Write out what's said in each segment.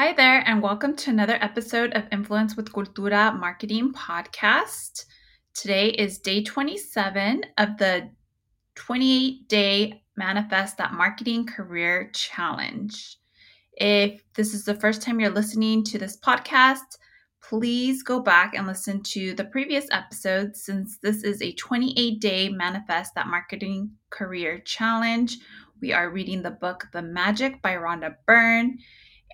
Hi there, and welcome to another episode of Influence with Cultura Marketing Podcast. Today is day 27 of the 28 day Manifest That Marketing Career Challenge. If this is the first time you're listening to this podcast, please go back and listen to the previous episodes since this is a 28 day Manifest That Marketing Career Challenge. We are reading the book The Magic by Rhonda Byrne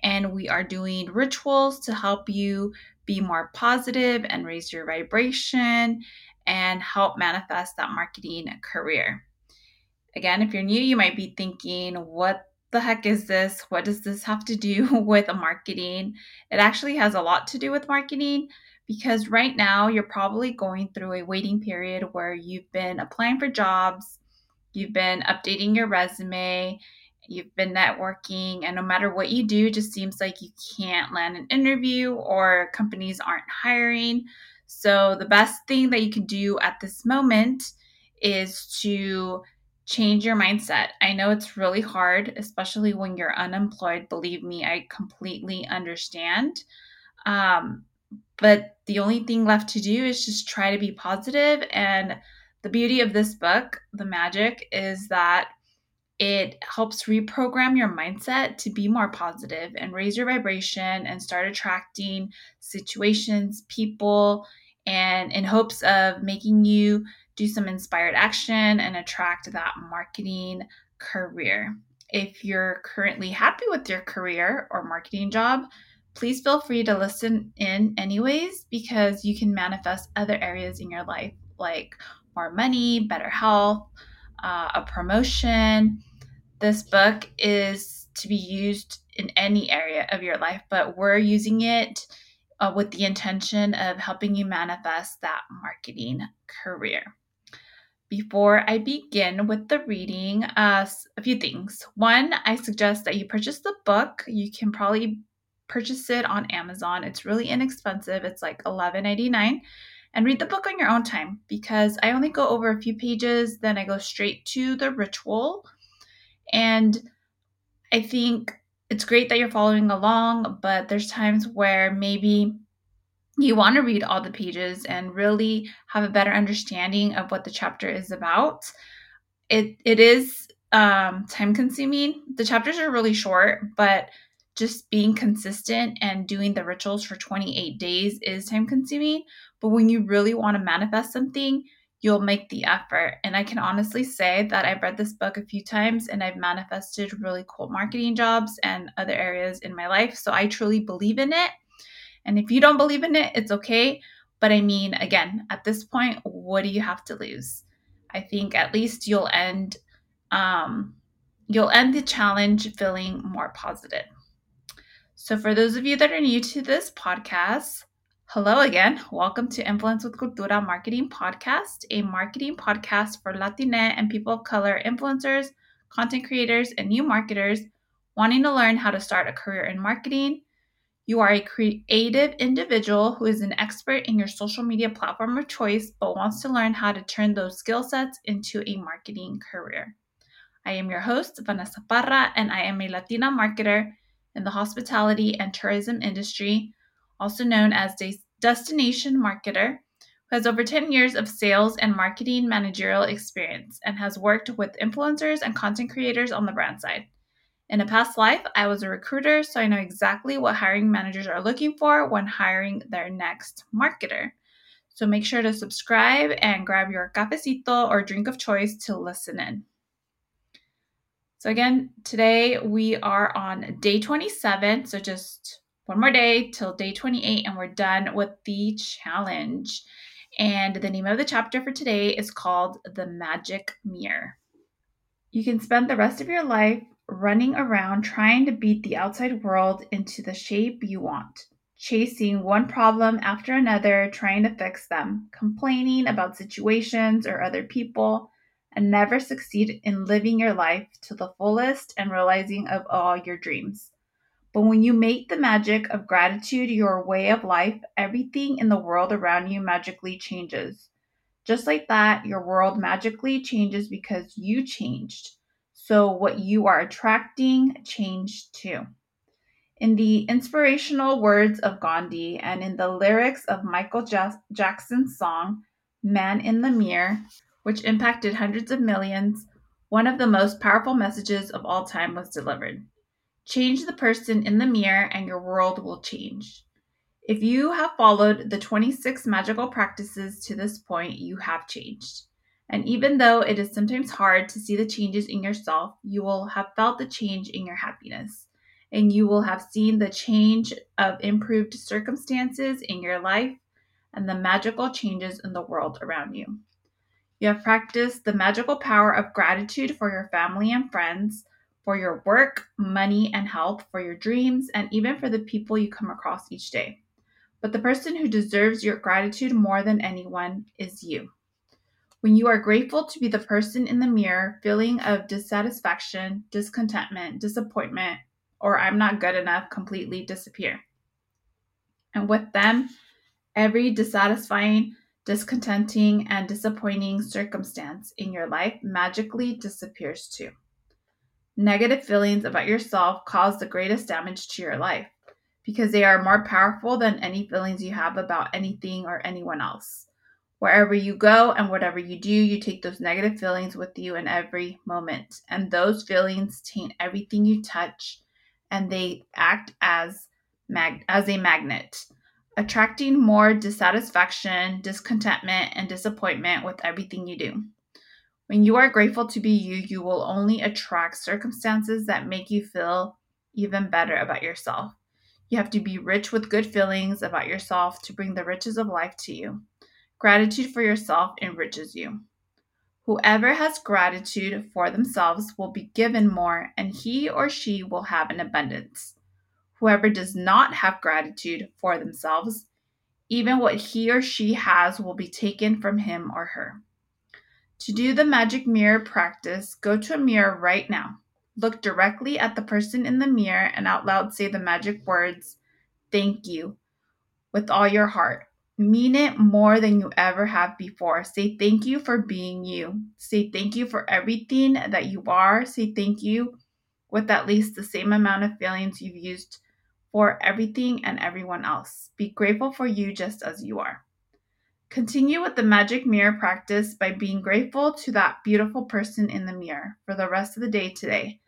and we are doing rituals to help you be more positive and raise your vibration and help manifest that marketing career. Again, if you're new, you might be thinking, what the heck is this? What does this have to do with marketing? It actually has a lot to do with marketing because right now you're probably going through a waiting period where you've been applying for jobs, you've been updating your resume, you've been networking, and no matter what you do, just seems like you can't land an interview or companies aren't hiring. So, the best thing that you can do at this moment is to change your mindset. I know it's really hard, especially when you're unemployed. Believe me, I completely understand. Um, but the only thing left to do is just try to be positive. And the beauty of this book, The Magic, is that it helps reprogram your mindset to be more positive and raise your vibration and start attracting situations, people, and in hopes of making you do some inspired action and attract that marketing career. If you're currently happy with your career or marketing job, please feel free to listen in anyways because you can manifest other areas in your life like more money, better health, uh, a promotion, this book is to be used in any area of your life, but we're using it uh, with the intention of helping you manifest that marketing career. Before I begin with the reading, uh, a few things. One, I suggest that you purchase the book. You can probably purchase it on Amazon. It's really inexpensive. It's like $11.99 and read the book on your own time because I only go over a few pages, then I go straight to the ritual and I think it's great that you're following along, but there's times where maybe you want to read all the pages and really have a better understanding of what the chapter is about. It it is um, time consuming. The chapters are really short, but just being consistent and doing the rituals for 28 days is time consuming. But when you really want to manifest something, you'll make the effort. And I can honestly say that I've read this book a few times and I've manifested really cool marketing jobs and other areas in my life. So I truly believe in it. And if you don't believe in it, it's okay. But I mean, again, at this point, what do you have to lose? I think at least you'll end um, you'll end the challenge feeling more positive. So for those of you that are new to this podcast, Hello again. Welcome to Influence with Cultura Marketing Podcast, a marketing podcast for Latina and people of color influencers, content creators, and new marketers wanting to learn how to start a career in marketing. You are a creative individual who is an expert in your social media platform of choice but wants to learn how to turn those skill sets into a marketing career. I am your host, Vanessa Parra, and I am a Latina marketer in the hospitality and tourism industry also known as Destination Marketer, who has over 10 years of sales and marketing managerial experience and has worked with influencers and content creators on the brand side. In a past life, I was a recruiter, so I know exactly what hiring managers are looking for when hiring their next marketer. So make sure to subscribe and grab your cafecito or drink of choice to listen in. So, again, today we are on day 27, so just one more day till day 28 and we're done with the challenge. And the name of the chapter for today is called The Magic Mirror. You can spend the rest of your life running around trying to beat the outside world into the shape you want, chasing one problem after another, trying to fix them, complaining about situations or other people, and never succeed in living your life to the fullest and realizing of all your dreams. But when you make the magic of gratitude your way of life, everything in the world around you magically changes. Just like that, your world magically changes because you changed. So what you are attracting changed too. In the inspirational words of Gandhi and in the lyrics of Michael Jackson's song, Man in the Mirror, which impacted hundreds of millions, one of the most powerful messages of all time was delivered. Change the person in the mirror, and your world will change. If you have followed the 26 magical practices to this point, you have changed. And even though it is sometimes hard to see the changes in yourself, you will have felt the change in your happiness. And you will have seen the change of improved circumstances in your life and the magical changes in the world around you. You have practiced the magical power of gratitude for your family and friends, for your work, money, and health, for your dreams, and even for the people you come across each day. But the person who deserves your gratitude more than anyone is you. When you are grateful to be the person in the mirror, feeling of dissatisfaction, discontentment, disappointment, or I'm not good enough completely disappear. And with them, every dissatisfying, discontenting, and disappointing circumstance in your life magically disappears too. Negative feelings about yourself cause the greatest damage to your life because they are more powerful than any feelings you have about anything or anyone else. Wherever you go and whatever you do, you take those negative feelings with you in every moment. And those feelings taint everything you touch and they act as mag- as a magnet attracting more dissatisfaction, discontentment, and disappointment with everything you do. When you are grateful to be you, you will only attract circumstances that make you feel even better about yourself. You have to be rich with good feelings about yourself to bring the riches of life to you. Gratitude for yourself enriches you. Whoever has gratitude for themselves will be given more, and he or she will have an abundance. Whoever does not have gratitude for themselves, even what he or she has will be taken from him or her. To do the magic mirror practice, go to a mirror right now. Look directly at the person in the mirror and out loud say the magic words, thank you, with all your heart. Mean it more than you ever have before. Say thank you for being you. Say thank you for everything that you are. Say thank you with at least the same amount of feelings you've used for everything and everyone else. Be grateful for you just as you are. Continue with the magic mirror practice by being grateful to that beautiful person in the mirror for the rest of the day today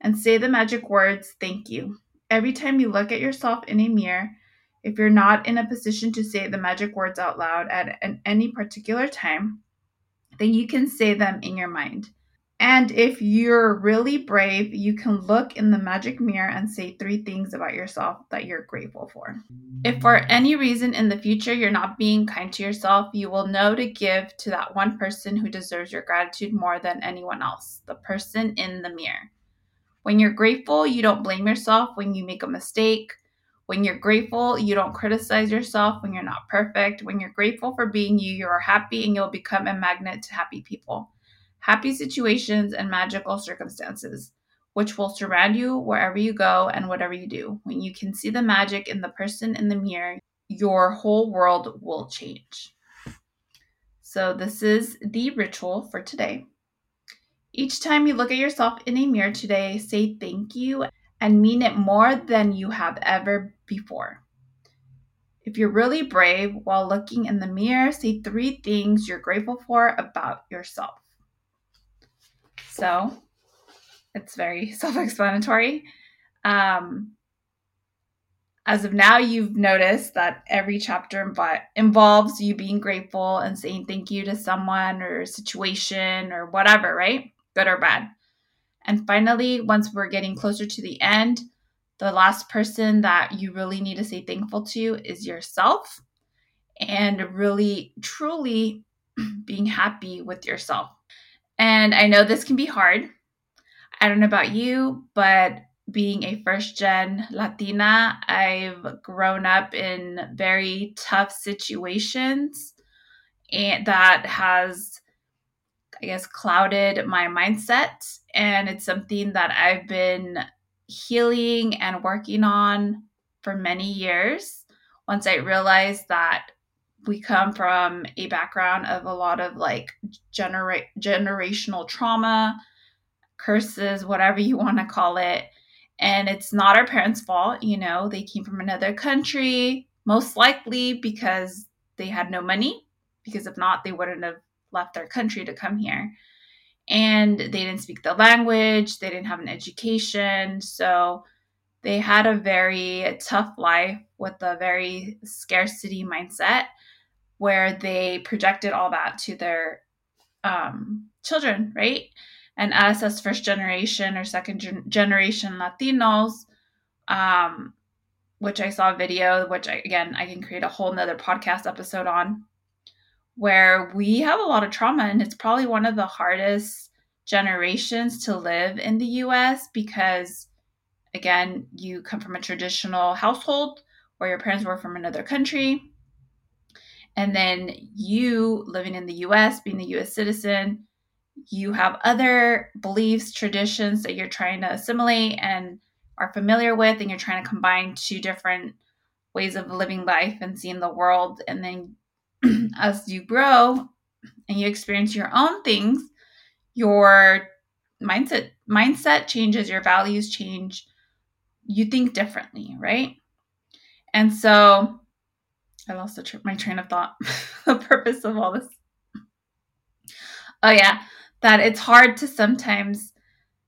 and say the magic words, thank you. Every time you look at yourself in a mirror, if you're not in a position to say the magic words out loud at any particular time, then you can say them in your mind. And if you're really brave, you can look in the magic mirror and say three things about yourself that you're grateful for. If for any reason in the future you're not being kind to yourself, you will know to give to that one person who deserves your gratitude more than anyone else, the person in the mirror. When you're grateful, you don't blame yourself when you make a mistake. When you're grateful, you don't criticize yourself when you're not perfect. When you're grateful for being you, you are happy and you'll become a magnet to happy people happy situations, and magical circumstances, which will surround you wherever you go and whatever you do. When you can see the magic in the person in the mirror, your whole world will change. So, this is the ritual for today. Each time you look at yourself in a mirror today, say thank you and mean it more than you have ever before. If you're really brave while looking in the mirror, say three things you're grateful for about yourself. So it's very self explanatory. Um, as of now, you've noticed that every chapter inv- involves you being grateful and saying thank you to someone or situation or whatever, right? Good or bad. And finally, once we're getting closer to the end, the last person that you really need to say thankful to is yourself and really, truly being happy with yourself. And I know this can be hard. I don't know about you, but being a first gen Latina, I've grown up in very tough situations and that has I guess clouded my mindset and it's something that I've been healing and working on for many years. Once I realized that we come from a background of a lot of like genera- generational trauma, curses, whatever you want to call it. And it's not our parents' fault, you know, they came from another country, most likely because they had no money, because if not, they wouldn't have left their country to come here. And they didn't speak the language, they didn't have an education. So they had a very tough life with a very scarcity mindset where they projected all that to their um, children, right? And us as first generation or second gen- generation Latinos, um, which I saw a video, which I, again, I can create a whole nother podcast episode on, where we have a lot of trauma. And it's probably one of the hardest generations to live in the US because, again, you come from a traditional household where your parents were from another country. And then you living in the US, being a US citizen, you have other beliefs, traditions that you're trying to assimilate and are familiar with, and you're trying to combine two different ways of living life and seeing the world. And then as you grow and you experience your own things, your mindset mindset changes, your values change, you think differently, right? And so I lost tr- my train of thought. the purpose of all this. Oh yeah, that it's hard to sometimes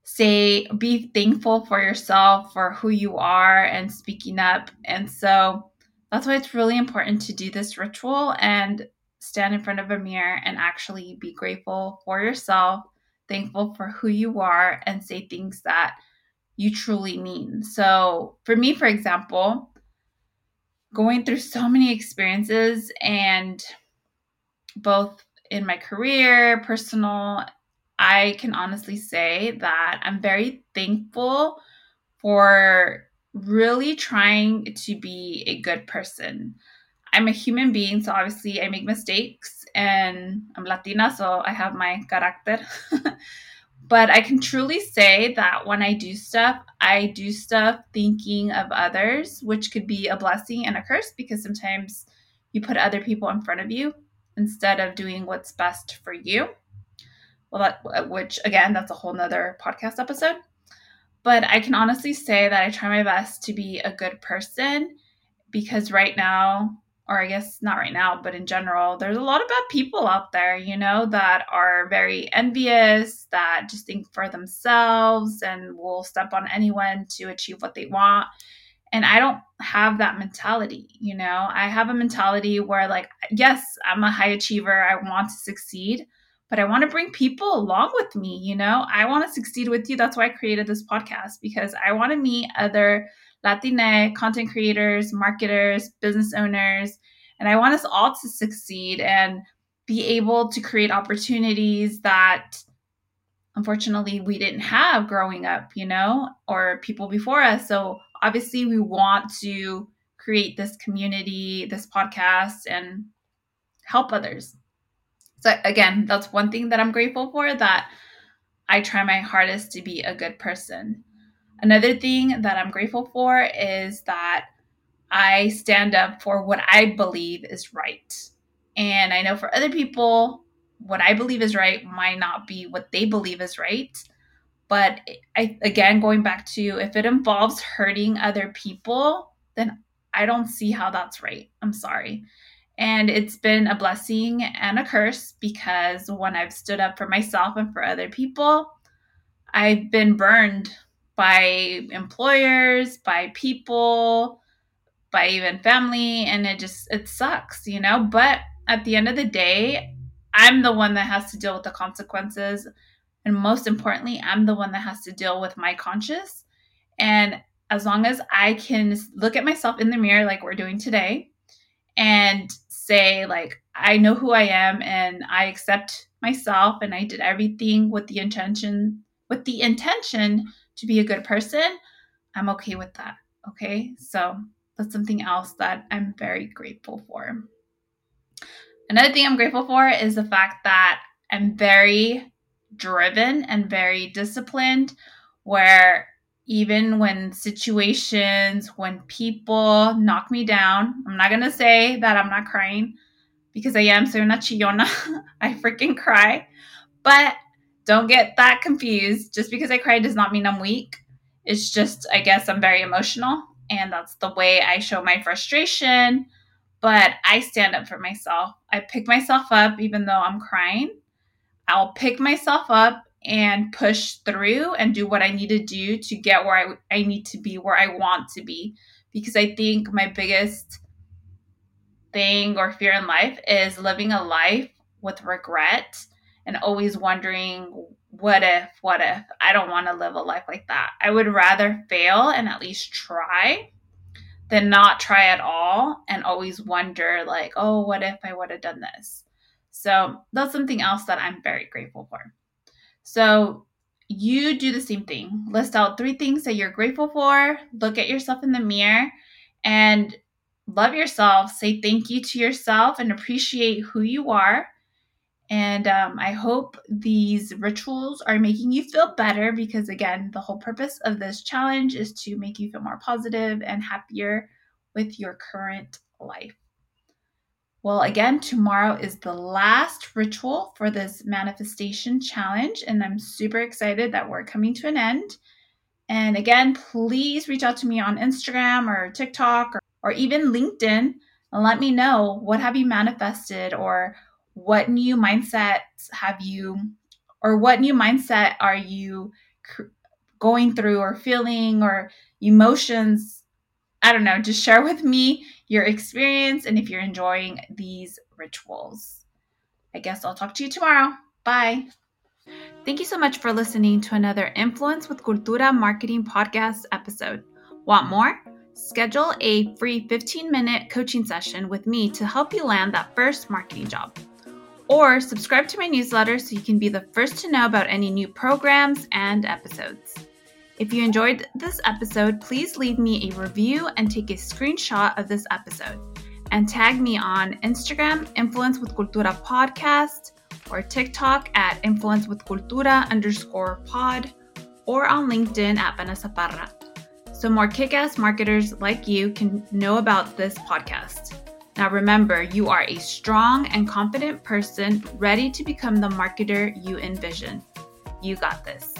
say be thankful for yourself for who you are and speaking up. And so that's why it's really important to do this ritual and stand in front of a mirror and actually be grateful for yourself, thankful for who you are, and say things that you truly mean. So, for me, for example, going through so many experiences and both in my career, personal, I can honestly say that I'm very thankful for really trying to be a good person. I'm a human being, so obviously I make mistakes and I'm Latina, so I have my character. but I can truly say that when I do stuff, I do stuff thinking of others, which could be a blessing and a curse because sometimes you put other people in front of you instead of doing what's best for you. Well, that which again, that's a whole nother podcast episode. But I can honestly say that I try my best to be a good person because right now or I guess not right now, but in general, there's a lot of bad people out there, you know, that are very envious, that just think for themselves and will step on anyone to achieve what they want. And I don't have that mentality, you know. I have a mentality where, like, yes, I'm a high achiever, I want to succeed, but I want to bring people along with me, you know. I want to succeed with you. That's why I created this podcast because I want to meet other Latina content creators, marketers, business owners, and I want us all to succeed and be able to create opportunities that unfortunately we didn't have growing up, you know, or people before us. So obviously we want to create this community, this podcast and help others. So again, that's one thing that I'm grateful for that I try my hardest to be a good person. Another thing that I'm grateful for is that I stand up for what I believe is right. And I know for other people, what I believe is right might not be what they believe is right. But I, again, going back to if it involves hurting other people, then I don't see how that's right. I'm sorry. And it's been a blessing and a curse because when I've stood up for myself and for other people, I've been burned by employers, by people, by even family, and it just it sucks, you know? But at the end of the day, I'm the one that has to deal with the consequences. And most importantly, I'm the one that has to deal with my conscience. And as long as I can look at myself in the mirror like we're doing today and say like I know who I am and I accept myself and I did everything with the intention with the intention to be a good person, I'm okay with that. Okay? So that's something else that I'm very grateful for. Another thing I'm grateful for is the fact that I'm very driven and very disciplined, where even when situations, when people knock me down, I'm not gonna say that I'm not crying because I am soy una chillona. I freaking cry. But don't get that confused. Just because I cry does not mean I'm weak. It's just, I guess I'm very emotional and that's the way I show my frustration. But I stand up for myself. I pick myself up even though I'm crying. I'll pick myself up and push through and do what I need to do to get where I, I need to be, where I want to be. Because I think my biggest thing or fear in life is living a life with regret and always wondering, what if, what if? I don't want to live a life like that. I would rather fail and at least try than not try at all and always wonder, like, oh, what if I would have done this? So that's something else that I'm very grateful for. So you do the same thing. List out three things that you're grateful for, look at yourself in the mirror, and love yourself. Say thank you to yourself and appreciate who you are. And um, I hope these rituals are making you feel better because, again, the whole purpose of this challenge is to make you feel more positive and happier with your current life. Well, again, tomorrow is the last ritual for this manifestation challenge, and I'm super excited that we're coming to an end. And again, please reach out to me on Instagram or TikTok or, or even LinkedIn and let me know what have you manifested or what new mindsets have you or what new mindset are you going through or feeling or emotions? I don't know just share with me your experience and if you're enjoying these rituals. I guess i'll talk to you tomorrow. Bye. Thank you so much for listening to another influence with cultura marketing podcast episode. Want more? Schedule a free 15 minute coaching session with me to help you land that first marketing job or subscribe to my newsletter so you can be the first to know about any new programs and episodes. If you enjoyed this episode, please leave me a review and take a screenshot of this episode and tag me on Instagram, Influence with Cultura Podcast, or TikTok at Influence with Cultura underscore pod, or on LinkedIn at Vanessa Parra. So more kick ass marketers like you can know about this podcast. Now remember, you are a strong and confident person ready to become the marketer you envision. You got this.